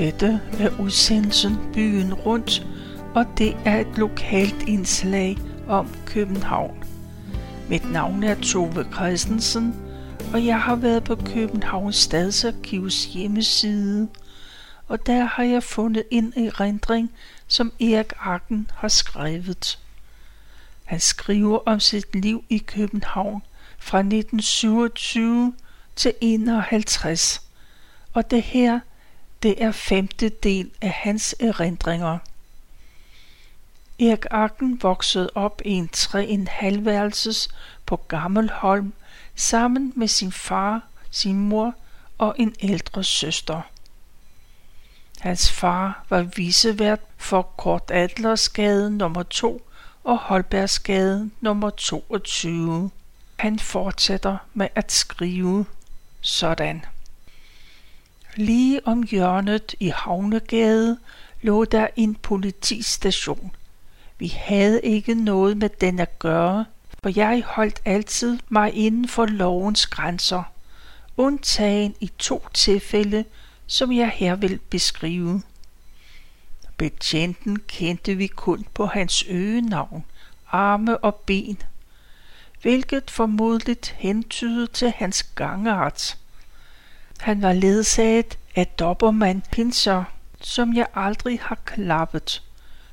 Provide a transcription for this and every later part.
Dette er udsendelsen Byen Rundt, og det er et lokalt indslag om København. Mit navn er Tove Christensen, og jeg har været på Københavns Stadsarkivs hjemmeside, og der har jeg fundet en erindring, som Erik Arken har skrevet. Han skriver om sit liv i København fra 1927 til 51, og det her, det er femte del af hans erindringer. Erik Akken voksede op i en tre en halvværelses på Gammelholm sammen med sin far, sin mor og en ældre søster. Hans far var visevært for Kort Adlersgade nummer 2 og Holbergsgade nummer 22. Han fortsætter med at skrive sådan. Lige om hjørnet i Havnegade lå der en politistation. Vi havde ikke noget med den at gøre, for jeg holdt altid mig inden for lovens grænser, undtagen i to tilfælde, som jeg her vil beskrive. Betjenten kendte vi kun på hans øgenavn, arme og ben, hvilket formodligt hentydede til hans gangart. Han var ledsaget af dobbermand Pinser, som jeg aldrig har klappet.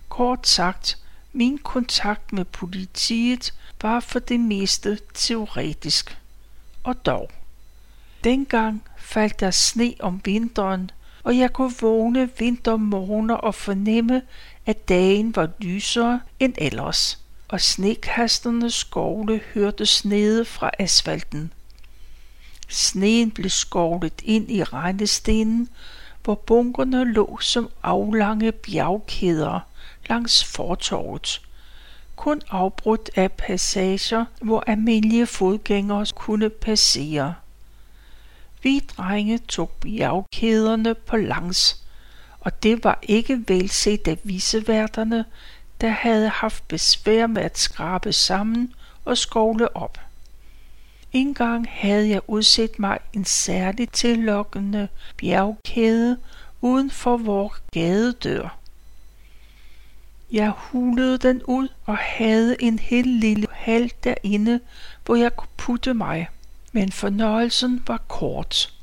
Kort sagt, min kontakt med politiet var for det meste teoretisk. Og dog. Dengang faldt der sne om vinteren, og jeg kunne vågne vintermorgener og fornemme, at dagen var lysere end ellers, og snekasternes skovle hørte snede fra asfalten. Sneen blev skovlet ind i regnestenen, hvor bunkerne lå som aflange bjergkæder langs fortorvet, kun afbrudt af passager, hvor almindelige fodgængere kunne passere. Vi drenge tog bjergkæderne på langs, og det var ikke velset af viseværterne, der havde haft besvær med at skrabe sammen og skovle op. En gang havde jeg udset mig en særligt tillokkende bjergkæde uden for vor gadedør. Jeg hulede den ud og havde en helt lille hal derinde, hvor jeg kunne putte mig. Men fornøjelsen var kort.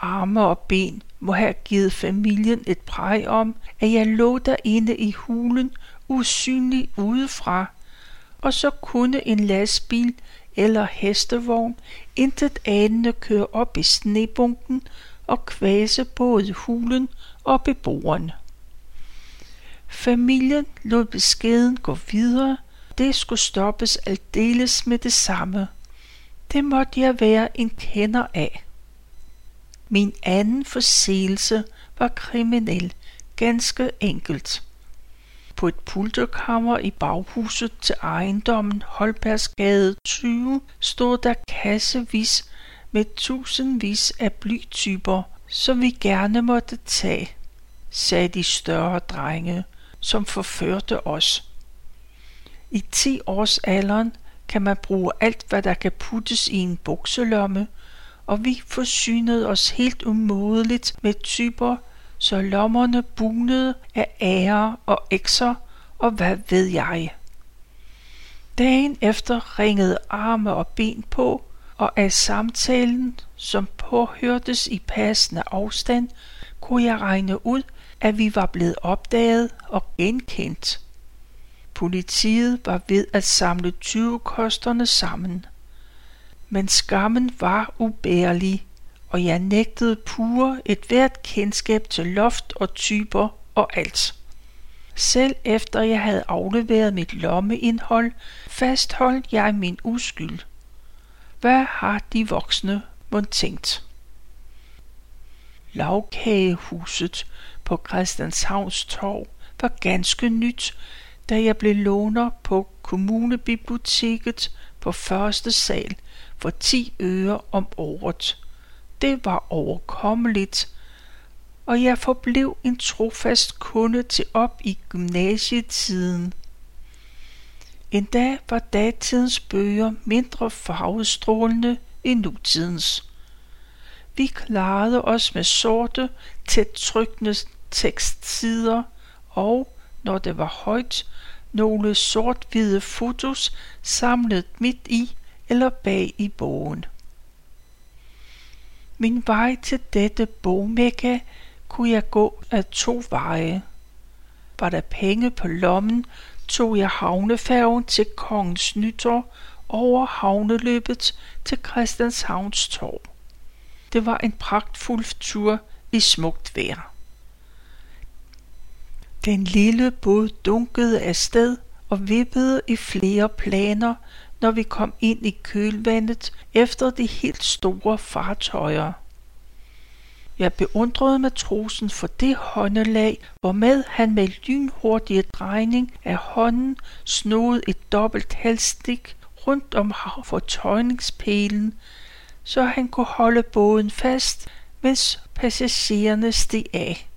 Arme og ben må have givet familien et præg om, at jeg lå derinde i hulen usynlig udefra, og så kunne en lastbil eller hestevogn intet anende køre op i snebunken og kvæse både hulen og beboerne. Familien lod beskeden gå videre, det skulle stoppes aldeles med det samme. Det måtte jeg være en kender af. Min anden forseelse var kriminel, ganske enkelt. På et pulterkammer i baghuset til ejendommen Holbergsgade 20 stod der kassevis med tusindvis af blytyper, som vi gerne måtte tage, sagde de større drenge, som forførte os. I 10 års alderen kan man bruge alt, hvad der kan puttes i en bukselomme, og vi forsynede os helt umådeligt med typer, så lommerne bunede af ære og ekser, og hvad ved jeg. Dagen efter ringede arme og ben på, og af samtalen, som påhørtes i passende afstand, kunne jeg regne ud, at vi var blevet opdaget og genkendt. Politiet var ved at samle 20 kosterne sammen. Men skammen var ubærlig, og jeg nægtede pure et hvert kendskab til loft og typer og alt. Selv efter jeg havde afleveret mit lommeindhold, fastholdt jeg min uskyld. Hvad har de voksne mon tænkt? Lavkagehuset på Christianshavns Torv var ganske nyt, da jeg blev låner på kommunebiblioteket på første sal for 10 øre om året. Det var overkommeligt, og jeg forblev en trofast kunde til op i gymnasietiden. En dag var datidens bøger mindre farvestrålende end nutidens. Vi klarede os med sorte, tæt trykkende tekstsider og, når det var højt, nogle sort-hvide fotos samlet midt i eller bag i bogen. Min vej til dette bogmække kunne jeg gå af to veje. Var der penge på lommen, tog jeg havnefærgen til Kongens Nytår over havneløbet til Christianshavns Torv. Det var en pragtfuld tur i smukt vejr. Den lille båd dunkede afsted og vippede i flere planer, når vi kom ind i kølvandet efter de helt store fartøjer. Jeg beundrede matrosen for det håndelag, hvormed han med lynhurtige drejning af hånden snod et dobbelt halsstik rundt om fortøjningspælen, så han kunne holde båden fast, mens passagererne steg af.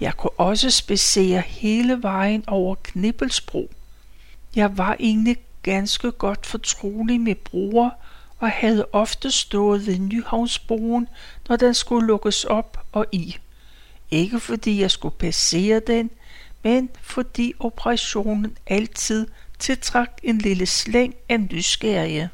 Jeg kunne også spacere hele vejen over Knibbelsbro. Jeg var egentlig ganske godt fortrolig med bruger og havde ofte stået ved Nyhavnsbroen, når den skulle lukkes op og i. Ikke fordi jeg skulle passere den, men fordi operationen altid tiltrak en lille slæng af nysgerrige.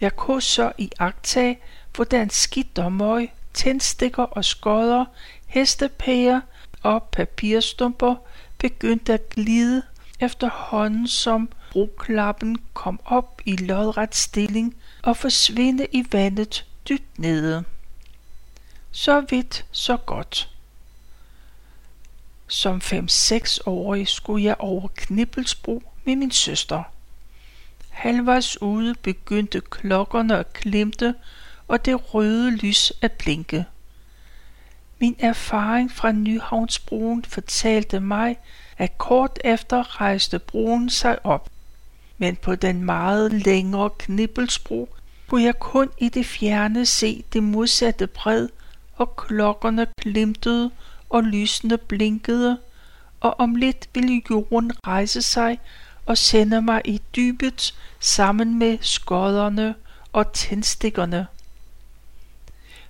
Jeg kunne så i agtag, hvordan skidt og møg, tændstikker og skodder, hestepærer og papirstumper begyndte at glide efterhånden som broklappen kom op i lodret stilling og forsvinde i vandet dybt nede. Så vidt, så godt. Som fem-seks-årig skulle jeg over Knibbelsbro med min søster. Halvvejs ude begyndte klokkerne at klimte, og det røde lys at blinke. Min erfaring fra Nyhavnsbroen fortalte mig, at kort efter rejste broen sig op. Men på den meget længere Knibbelsbro kunne jeg kun i det fjerne se det modsatte bred, og klokkerne glimtede og lysene blinkede, og om lidt ville jorden rejse sig og sende mig i dybet sammen med skodderne og tændstikkerne.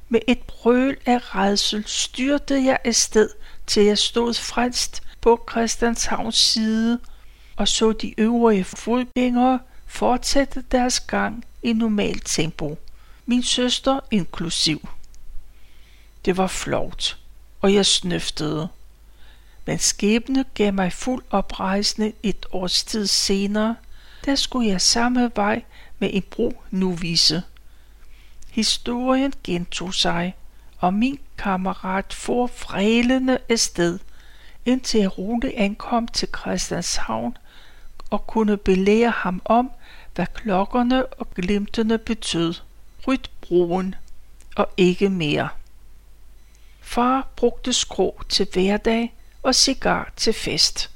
Med et brøl af redsel styrte jeg afsted, til jeg stod frelst på Christianshavns side og så de øvrige fodgængere fortsætte deres gang i normalt tempo. Min søster inklusiv. Det var flovt, og jeg snøftede. Men skæbne gav mig fuld oprejsende et års tid senere, der skulle jeg samme vej med en bro nu vise. Historien gentog sig, og min kammerat for frælende afsted, indtil Rune ankom til Christianshavn og kunne belære ham om, hvad klokkerne og glimtene betød. Ryd broen og ikke mere. Far brugte skrå til hverdag og cigar til fest.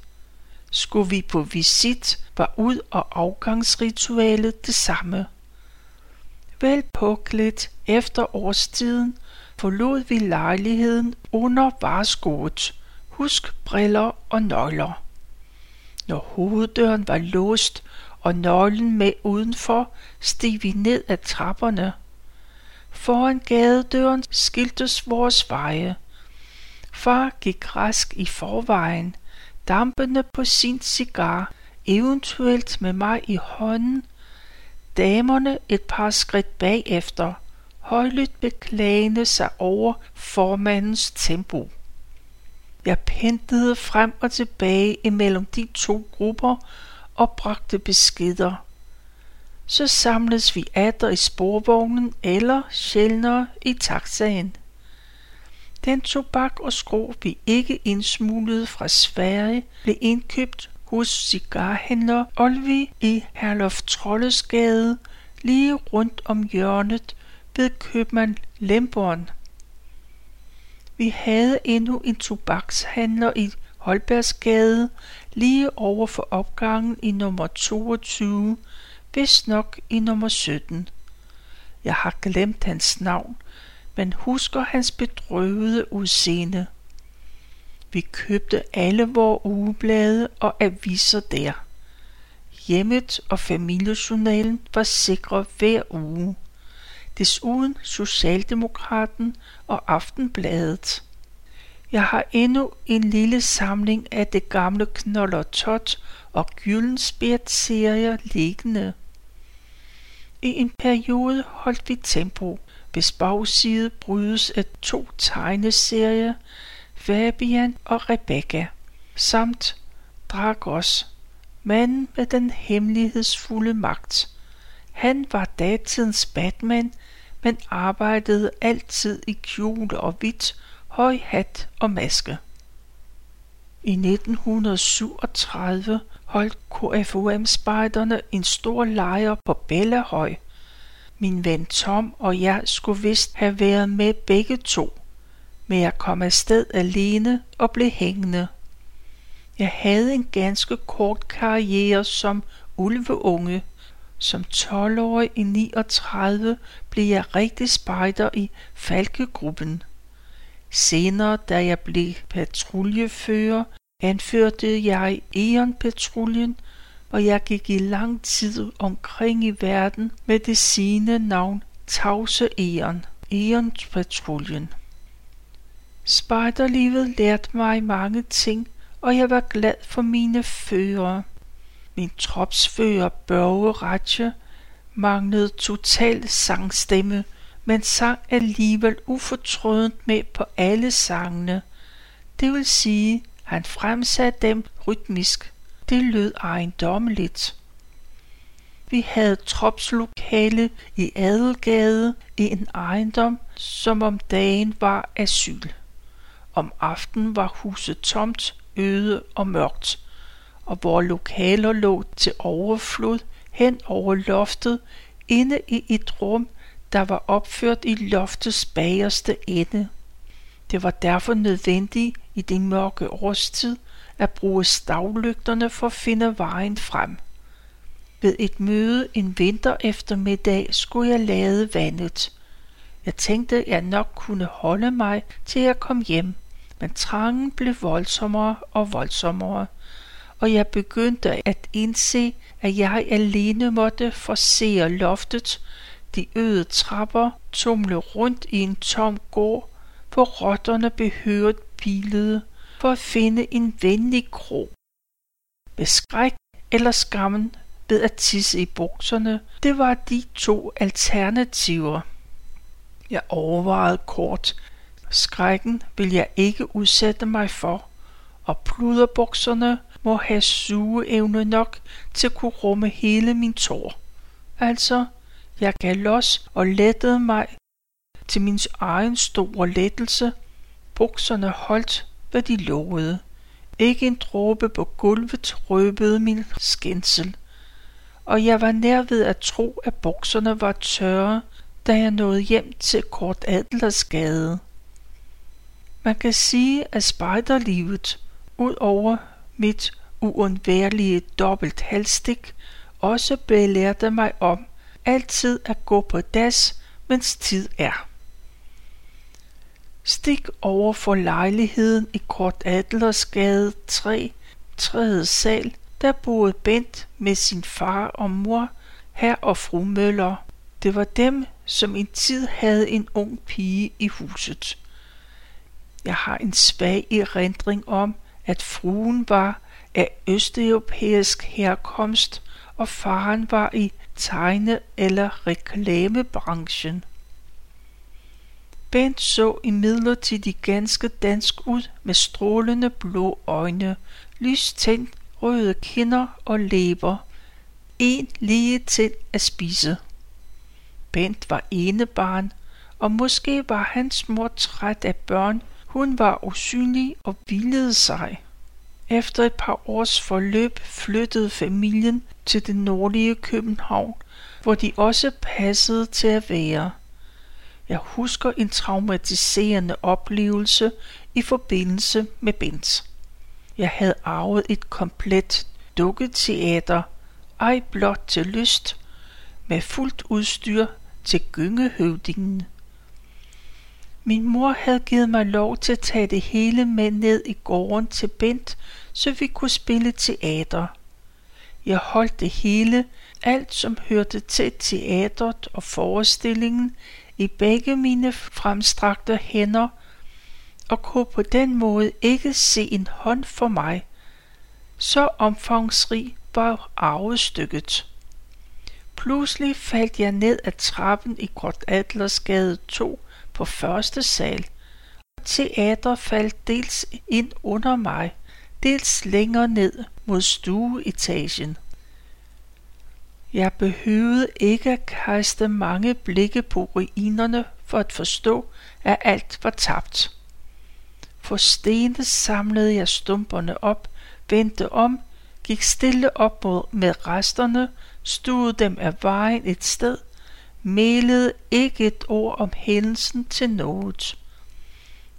Skulle vi på visit, var ud- og afgangsritualet det samme. Vel påklædt efter årstiden forlod vi lejligheden under varskoet. Husk briller og nøgler. Når hoveddøren var låst og nøglen med udenfor, steg vi ned ad trapperne. Foran gadedøren skiltes vores veje. Far gik rask i forvejen, dampende på sin cigar, eventuelt med mig i hånden. Damerne et par skridt bagefter, højlydt beklagende sig over formandens tempo. Jeg pendlede frem og tilbage imellem de to grupper og bragte beskeder. Så samles vi atter i sporvognen eller sjældnere i taxaen. Den tobak og skrå, vi ikke indsmuglede fra Sverige, blev indkøbt hos cigarhandler Olvi i Herlof Trollesgade, lige rundt om hjørnet ved købmand Lemborn. Vi havde endnu en tobakshandler i Holbergsgade, lige over for opgangen i nummer 22, vist nok i nummer 17. Jeg har glemt hans navn, men husker hans bedrøvede udseende. Vi købte alle vores ugeblade og aviser der. Hjemmet og familiejournalen var sikre hver uge desuden Socialdemokraten og Aftenbladet. Jeg har endnu en lille samling af det gamle Knoller Tot og Gyllenspjert serier liggende. I en periode holdt vi tempo, hvis bagside brydes af to tegneserier, Fabian og Rebecca, samt Dragos, manden med den hemmelighedsfulde magt. Han var datidens Batman, men arbejdede altid i kjole og hvidt, høj hat og maske. I 1937 holdt KFUM-spejderne en stor lejr på Bellahøj. Min ven Tom og jeg skulle vist have været med begge to, men jeg kom afsted alene og blev hængende. Jeg havde en ganske kort karriere som ulveunge. Som 12-årig i 39 blev jeg rigtig spejder i Falkegruppen. Senere, da jeg blev patruljefører, anførte jeg Eon-patruljen, og jeg gik i lang tid omkring i verden med det sine navn Tavse Eon, Eon-patruljen. Spejderlivet lærte mig mange ting, og jeg var glad for mine fører. Min tropsfører Børge Ratje manglede total sangstemme, men sang alligevel ufortrødent med på alle sangene. Det vil sige, han fremsatte dem rytmisk. Det lød ejendommeligt. Vi havde tropslokale i Adelgade i en ejendom, som om dagen var asyl. Om aftenen var huset tomt, øde og mørkt, og hvor lokaler lå til overflod hen over loftet inde i et rum, der var opført i loftets bagerste ende. Det var derfor nødvendigt i den mørke årstid at bruge stavlygterne for at finde vejen frem. Ved et møde en vinter eftermiddag skulle jeg lade vandet. Jeg tænkte, jeg nok kunne holde mig til jeg kom hjem, men trangen blev voldsommere og voldsommere, og jeg begyndte at indse, at jeg alene måtte forsere loftet, de øde trapper, tumle rundt i en tom gård, hvor rotterne behøvede bilede for at finde en venlig krog. Med skræk eller skammen ved at tisse i bukserne, det var de to alternativer. Jeg overvejede kort. Skrækken vil jeg ikke udsætte mig for, og pluderbukserne må have sugeevne nok til at kunne rumme hele min tår. Altså, jeg gav los og lettede mig til min egen store lettelse. Bukserne holdt, hvad de lovede. Ikke en dråbe på gulvet røbede min skændsel. Og jeg var nær ved at tro, at bukserne var tørre, da jeg nåede hjem til Kort Adlersgade. Man kan sige, at spejderlivet, ud over mit uundværlige dobbelt halsstik, også belærte mig om altid at gå på das, mens tid er. Stik over for lejligheden i Kort Adlersgade 3, 3. sal, der boede Bent med sin far og mor, her og fru Møller. Det var dem, som en tid havde en ung pige i huset. Jeg har en svag erindring om, at fruen var af østeuropæisk herkomst, og faren var i tegne- eller reklamebranchen. Bent så imidlertid ganske dansk ud med strålende blå øjne, lystændt røde kinder og læber. En lige til at spise. Bent var enebarn, og måske var hans mor træt af børn. Hun var usynlig og vildede sig. Efter et par års forløb flyttede familien til det nordlige København, hvor de også passede til at være. Jeg husker en traumatiserende oplevelse i forbindelse med Bent. Jeg havde arvet et komplet dukketeater, ej blot til lyst, med fuldt udstyr til gyngehøvdingen. Min mor havde givet mig lov til at tage det hele med ned i gården til Bent, så vi kunne spille teater. Jeg holdt det hele, alt som hørte til teatret og forestillingen, i begge mine fremstrakte hænder, og kunne på den måde ikke se en hånd for mig. Så omfangsrig var arvestykket. Pludselig faldt jeg ned ad trappen i Gråt Adlersgade 2 på første sal. Teater faldt dels ind under mig, dels længere ned mod stueetagen. Jeg behøvede ikke at kaste mange blikke på ruinerne for at forstå, at alt var tabt. For stene samlede jeg stumperne op, vendte om, gik stille op mod med resterne, stuede dem af vejen et sted, mælede ikke et ord om hændelsen til noget,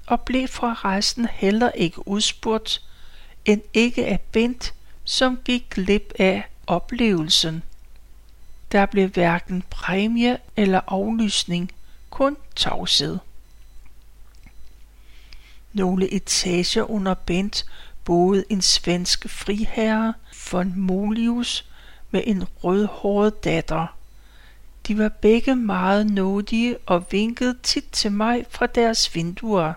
og blev fra resten heller ikke udspurgt, end ikke af Bent, som gik glip af oplevelsen. Der blev hverken præmie eller aflysning, kun tavshed. Nogle etager under Bent boede en svensk friherre von Molius med en rødhåret datter. De var begge meget nådige og vinkede tit til mig fra deres vinduer.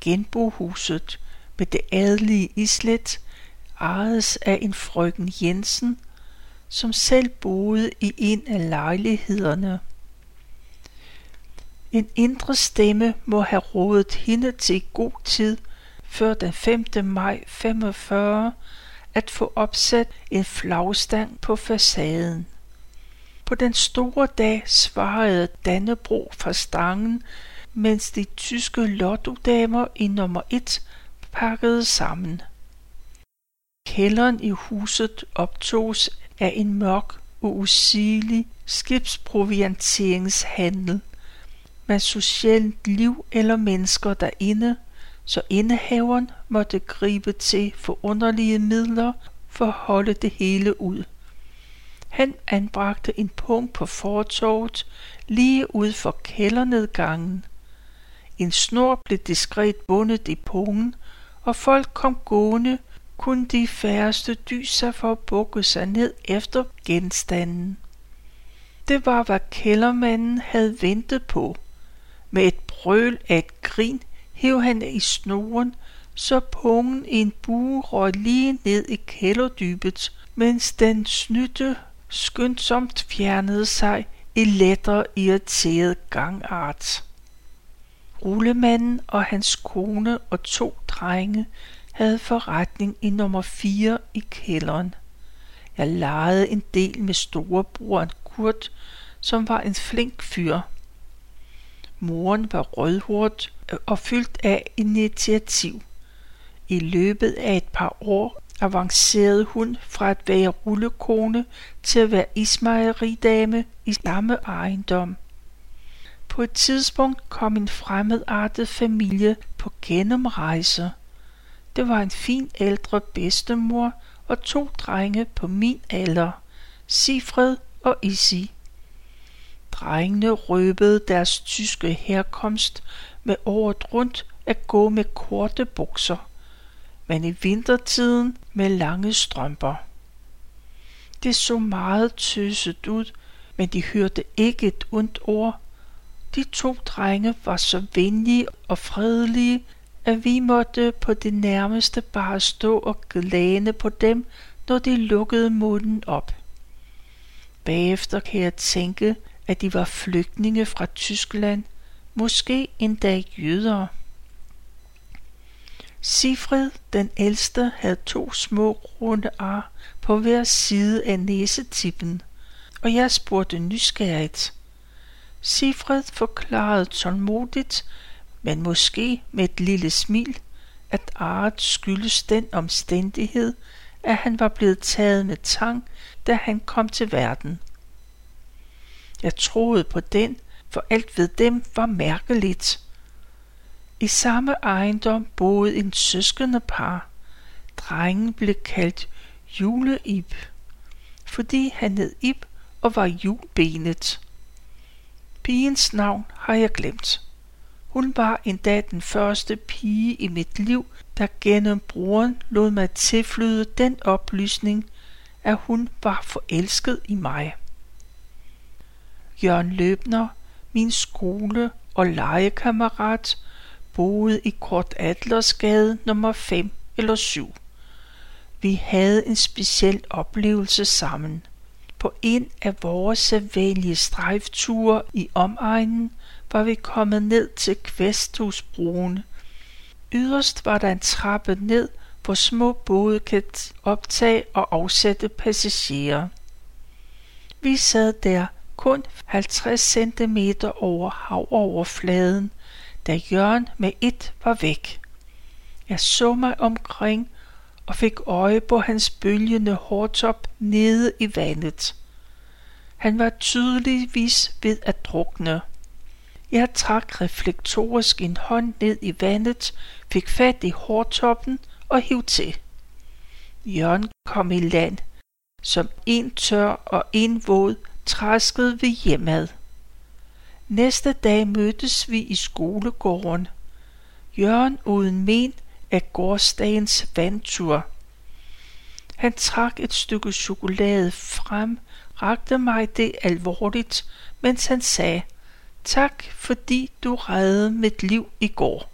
Genbohuset med det adelige islet ejedes af en frøken Jensen, som selv boede i en af lejlighederne. En indre stemme må have rådet hende til god tid før den 5. maj 45 at få opsat en flagstang på facaden. På den store dag svarede Dannebro fra stangen, mens de tyske lottodamer i nummer 1 pakkede sammen. Kælderen i huset optogs af en mørk og usigelig skibsprovianteringshandel med socialt liv eller mennesker derinde, så indehaveren måtte gribe til forunderlige midler for at holde det hele ud. Han anbragte en punkt på fortorvet lige ud for kældernedgangen. En snor blev diskret bundet i pungen, og folk kom gående, kun de færreste dyser for at bukke sig ned efter genstanden. Det var, hvad kældermanden havde ventet på. Med et brøl af et grin hev han i snoren, så pungen i en bue røg lige ned i kælderdybet, mens den snytte skyndsomt fjernede sig i lettere irriteret gangart. Rullemanden og hans kone og to drenge havde forretning i nummer 4 i kælderen. Jeg legede en del med storebroren Kurt, som var en flink fyr. Moren var rødhåret og fyldt af initiativ. I løbet af et par år avancerede hun fra at være rullekone til at være ismejeridame i samme ejendom. På et tidspunkt kom en fremmedartet familie på gennemrejse. Det var en fin ældre bedstemor og to drenge på min alder, Sifred og Isi. Drengene røbede deres tyske herkomst med året rundt at gå med korte bukser, men i vintertiden med lange strømper. Det så meget tøset ud, men de hørte ikke et ondt ord. De to drenge var så venlige og fredelige, at vi måtte på det nærmeste bare stå og glane på dem, når de lukkede munden op. Bagefter kan jeg tænke, at de var flygtninge fra Tyskland, måske endda jøder. Sifred, den ældste, havde to små runde ar på hver side af næsetippen, og jeg spurgte nysgerrigt. Sifred forklarede tålmodigt, men måske med et lille smil, at arret skyldes den omstændighed, at han var blevet taget med tang, da han kom til verden. Jeg troede på den, for alt ved dem var mærkeligt. I samme ejendom boede en søskende par. Drengen blev kaldt Juleib, fordi han hed Ib og var julbenet. Pigens navn har jeg glemt. Hun var endda den første pige i mit liv, der gennem broren lod mig tilflyde den oplysning, at hun var forelsket i mig. Jørgen Løbner, min skole- og legekammerat, boede i Kort Adlersgade nummer 5 eller 7. Vi havde en speciel oplevelse sammen. På en af vores sædvanlige strejfture i omegnen var vi kommet ned til Kvæsthusbroen. Yderst var der en trappe ned, hvor små både kan optage og afsætte passagerer. Vi sad der kun 50 cm over havoverfladen, da Jørgen med et var væk. Jeg så mig omkring og fik øje på hans bølgende hårtop nede i vandet. Han var tydeligvis ved at drukne. Jeg trak reflektorisk en hånd ned i vandet, fik fat i hårtoppen og hiv til. Jørgen kom i land, som en tør og en våd træskede vi hjemad. Næste dag mødtes vi i skolegården. Jørgen uden men af gårdsdagens vandtur. Han trak et stykke chokolade frem, rakte mig det alvorligt, mens han sagde, tak fordi du reddede mit liv i går.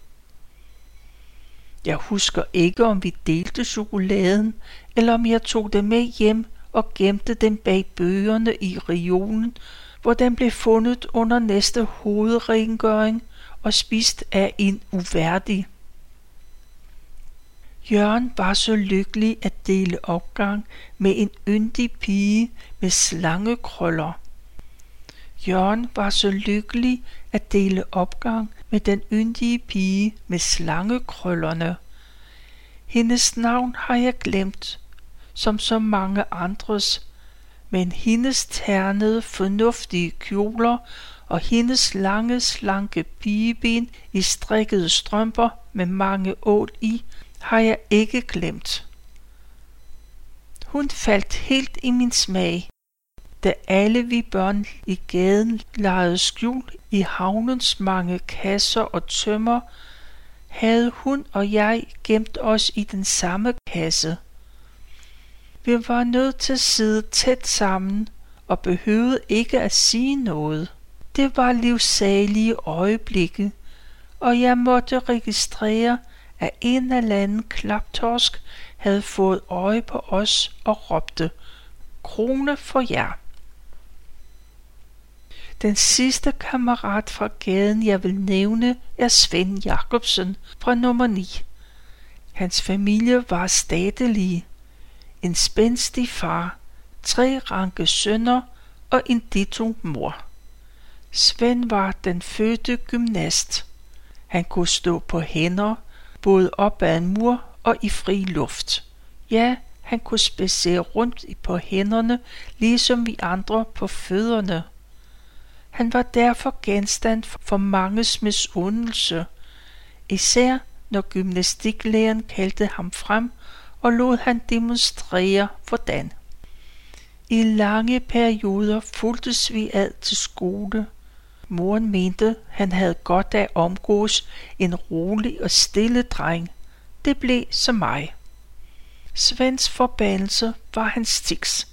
Jeg husker ikke, om vi delte chokoladen, eller om jeg tog det med hjem og gemte den bag bøgerne i regionen, hvor den blev fundet under næste hovedrengøring og spist af en uværdig. Jørgen var så lykkelig at dele opgang med en yndig pige med slangekrøller. Jørgen var så lykkelig at dele opgang med den yndige pige med slangekrøllerne. Hendes navn har jeg glemt, som så mange andres, men hendes ternede, fornuftige kjoler og hendes lange, slanke pigeben i strikkede strømper med mange ål i, har jeg ikke glemt. Hun faldt helt i min smag, da alle vi børn i gaden legede skjul i havnens mange kasser og tømmer, havde hun og jeg gemt os i den samme kasse. Vi var nødt til at sidde tæt sammen og behøvede ikke at sige noget. Det var livsalige øjeblikke, og jeg måtte registrere, at en eller anden klaptorsk havde fået øje på os og råbte, krone for jer. Den sidste kammerat fra gaden, jeg vil nævne, er Svend Jacobsen fra nummer 9. Hans familie var statelige. En spændstig far, tre ranke sønner og en ditto mor. Svend var den fødte gymnast. Han kunne stå på hænder, både op ad en mur og i fri luft. Ja, han kunne spacere rundt på hænderne, ligesom vi andre på fødderne. Han var derfor genstand for manges misundelse, især når gymnastiklæreren kaldte ham frem og lod han demonstrere hvordan. I lange perioder fuldtes vi ad til skole. Moren mente, han havde godt af omgås en rolig og stille dreng. Det blev som mig. Svends forbandelse var hans tiks.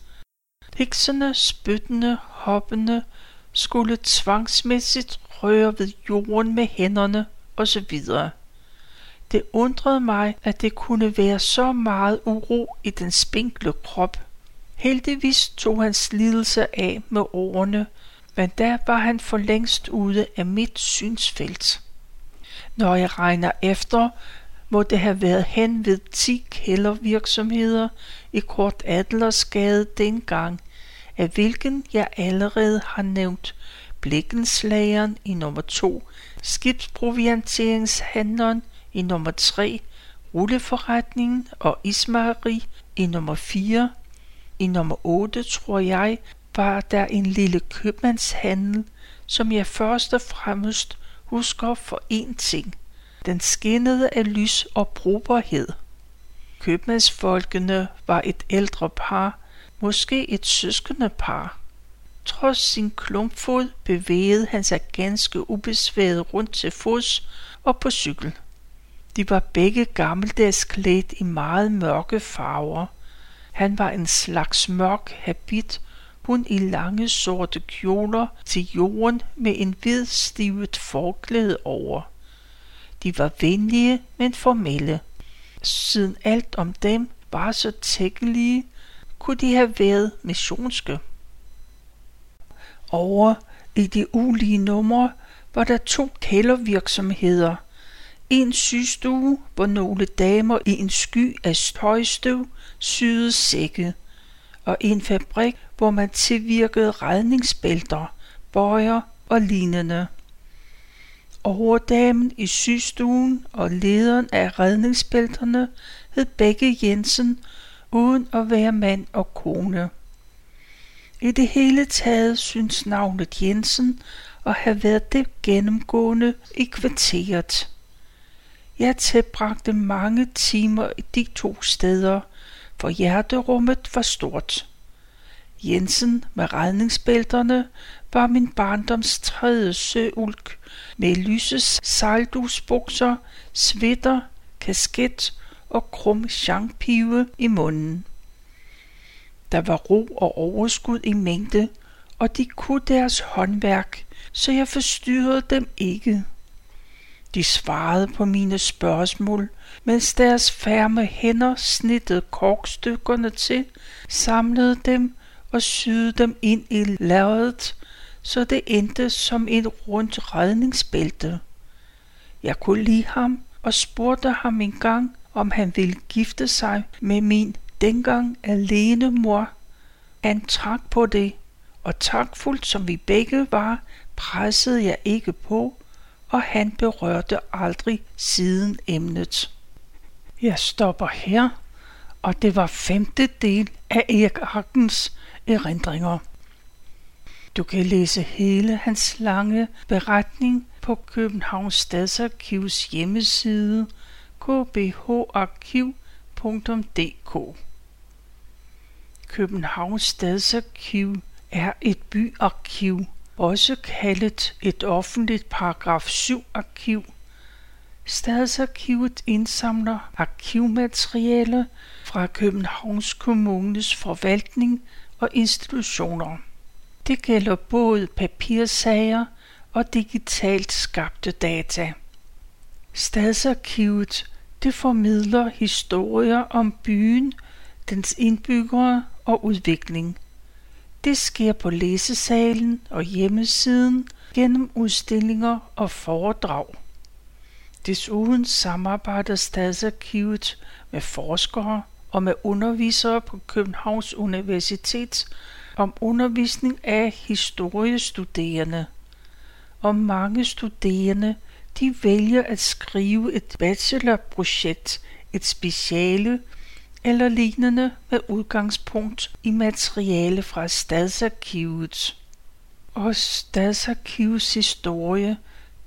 Hikserne, spyttende, hoppende, skulle tvangsmæssigt røre ved jorden med hænderne osv. Det undrede mig, at det kunne være så meget uro i den spinkle krop. Heldigvis tog hans lidelse af med årene, men der var han for længst ude af mit synsfelt. Når jeg regner efter, må det have været hen ved 10 kældervirksomheder i Kort Adlersgade dengang, af hvilken jeg allerede har nævnt blikkenslageren i nummer 2, skibsprovianteringshandleren i nummer 3, rulleforretningen og Ismari i nummer 4. I nummer 8, tror jeg, var der en lille købmandshandel, som jeg først og fremmest husker for én ting. Den skinnede af lys og brugbarhed. Købmandsfolkene var et ældre par, måske et søskende par. Trods sin klumpfod bevægede han sig ganske ubesværet rundt til fods og på cykel. De var begge gammeldags klædt i meget mørke farver. Han var en slags mørk habit, hun i lange sorte kjoler til jorden med en hvid stivet forklæde over. De var venlige, men formelle. Siden alt om dem var så tækkelige, kunne de have været missionske. Over i de ulige numre var der to kældervirksomheder. En systue, hvor nogle damer i en sky af tøjstøv syede sække, og en fabrik, hvor man tilvirkede redningsbælter, bøjer og lignende. Overdamen i sygestuen og lederen af redningsbælterne hed begge Jensen, uden at være mand og kone. I det hele taget synes navnet Jensen at have været det gennemgående i kvarteret. Jeg tilbragte mange timer i de to steder, for hjerterummet var stort. Jensen med redningsbælterne var min barndoms tredje søulk med lyses sejldusbukser, svitter, kasket og krum champive i munden. Der var ro og overskud i mængde, og de kunne deres håndværk, så jeg forstyrrede dem ikke. De svarede på mine spørgsmål, mens deres færme hænder snittede korkstykkerne til, samlede dem og syede dem ind i lærredet, så det endte som et rundt redningsbælte. Jeg kunne lide ham og spurgte ham en gang, om han ville gifte sig med min dengang alene mor. Han trak på det, og takfuldt som vi begge var, pressede jeg ikke på, og han berørte aldrig siden emnet. Jeg stopper her, og det var femte del af Erik Arkens erindringer. Du kan læse hele hans lange beretning på Københavns Stadsarkivs hjemmeside kbharkiv.dk. Københavns Stadsarkiv er et byarkiv, også kaldet et offentligt paragraf 7 arkiv. Stadsarkivet indsamler arkivmateriale fra Københavns Kommunes forvaltning og institutioner. Det gælder både papirsager og digitalt skabte data. Stadsarkivet det formidler historier om byen, dens indbyggere og udvikling. Det sker på læsesalen og hjemmesiden gennem udstillinger og foredrag. Desuden samarbejder Stadsarkivet med forskere og med undervisere på Københavns Universitet om undervisning af historiestuderende. Og mange studerende de vælger at skrive et bachelorprojekt, et speciale eller lignende med udgangspunkt i materiale fra Stadsarkivet. Og Stadsarkivets historie,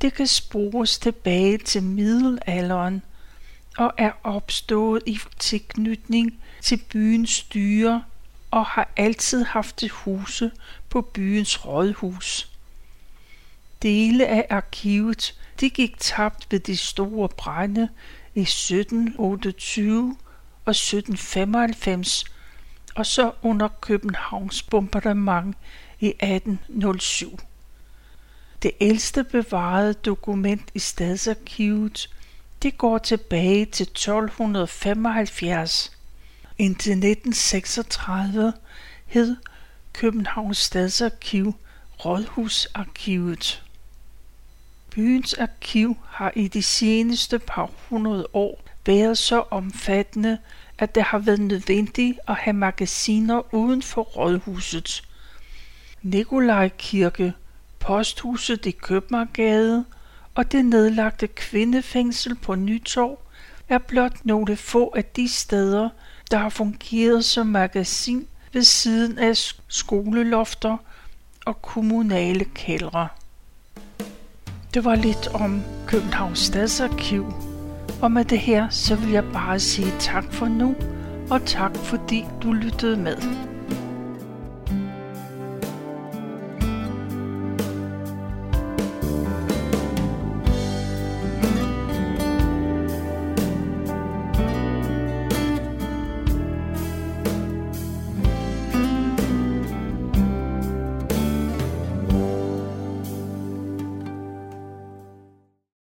det kan spores tilbage til middelalderen og er opstået i tilknytning til byens styre og har altid haft til huse på byens rådhus. Dele af arkivet de gik tabt ved de store brænde i 1728 og 1795, og så under Københavns bombardement i 1807. Det ældste bevarede dokument i stadsarkivet, det går tilbage til 1275. Indtil 1936 hed Københavns Stadsarkiv Rådhusarkivet. Byens arkiv har i de seneste par hundrede år været så omfattende, at det har været nødvendigt at have magasiner uden for rådhuset. Nikolaj Kirke, posthuset i Købmagergade og det nedlagte kvindefængsel på Nytorv er blot nogle få af de steder, der har fungeret som magasin ved siden af skolelofter og kommunale kældre. Det var lidt om Københavns Stadsarkiv, og med det her, så vil jeg bare sige tak for nu, og tak fordi du lyttede med.